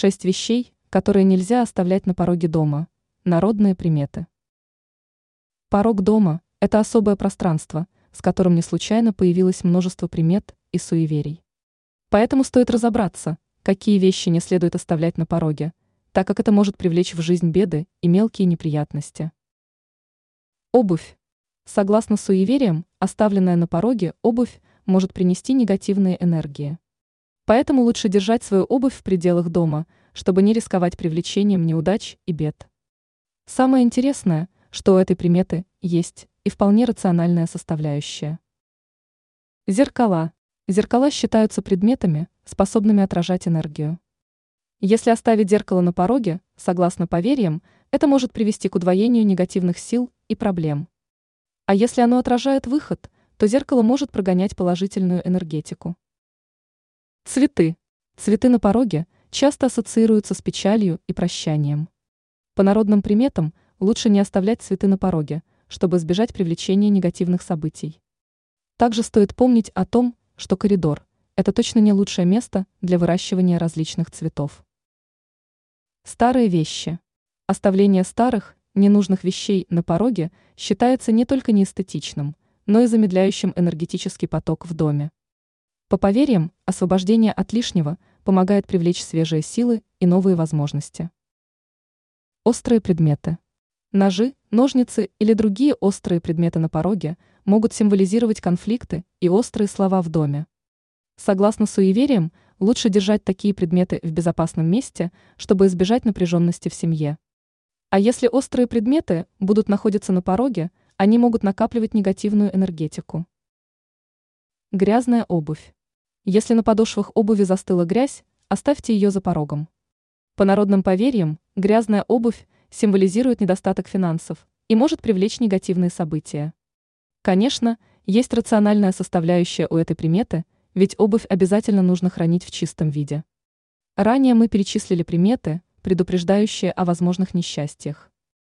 Шесть вещей, которые нельзя оставлять на пороге дома. Народные приметы. Порог дома – это особое пространство, с которым не случайно появилось множество примет и суеверий. Поэтому стоит разобраться, какие вещи не следует оставлять на пороге, так как это может привлечь в жизнь беды и мелкие неприятности. Обувь. Согласно суевериям, оставленная на пороге обувь может принести негативные энергии. Поэтому лучше держать свою обувь в пределах дома, чтобы не рисковать привлечением неудач и бед. Самое интересное, что у этой приметы есть и вполне рациональная составляющая. Зеркала. Зеркала считаются предметами, способными отражать энергию. Если оставить зеркало на пороге, согласно поверьям, это может привести к удвоению негативных сил и проблем. А если оно отражает выход, то зеркало может прогонять положительную энергетику. Цветы. Цветы на пороге часто ассоциируются с печалью и прощанием. По народным приметам лучше не оставлять цветы на пороге, чтобы избежать привлечения негативных событий. Также стоит помнить о том, что коридор – это точно не лучшее место для выращивания различных цветов. Старые вещи. Оставление старых, ненужных вещей на пороге считается не только неэстетичным, но и замедляющим энергетический поток в доме. По поверьям, освобождение от лишнего помогает привлечь свежие силы и новые возможности. Острые предметы. Ножи, ножницы или другие острые предметы на пороге могут символизировать конфликты и острые слова в доме. Согласно суевериям, лучше держать такие предметы в безопасном месте, чтобы избежать напряженности в семье. А если острые предметы будут находиться на пороге, они могут накапливать негативную энергетику. Грязная обувь. Если на подошвах обуви застыла грязь, оставьте ее за порогом. По народным поверьям, грязная обувь символизирует недостаток финансов и может привлечь негативные события. Конечно, есть рациональная составляющая у этой приметы, ведь обувь обязательно нужно хранить в чистом виде. Ранее мы перечислили приметы, предупреждающие о возможных несчастьях.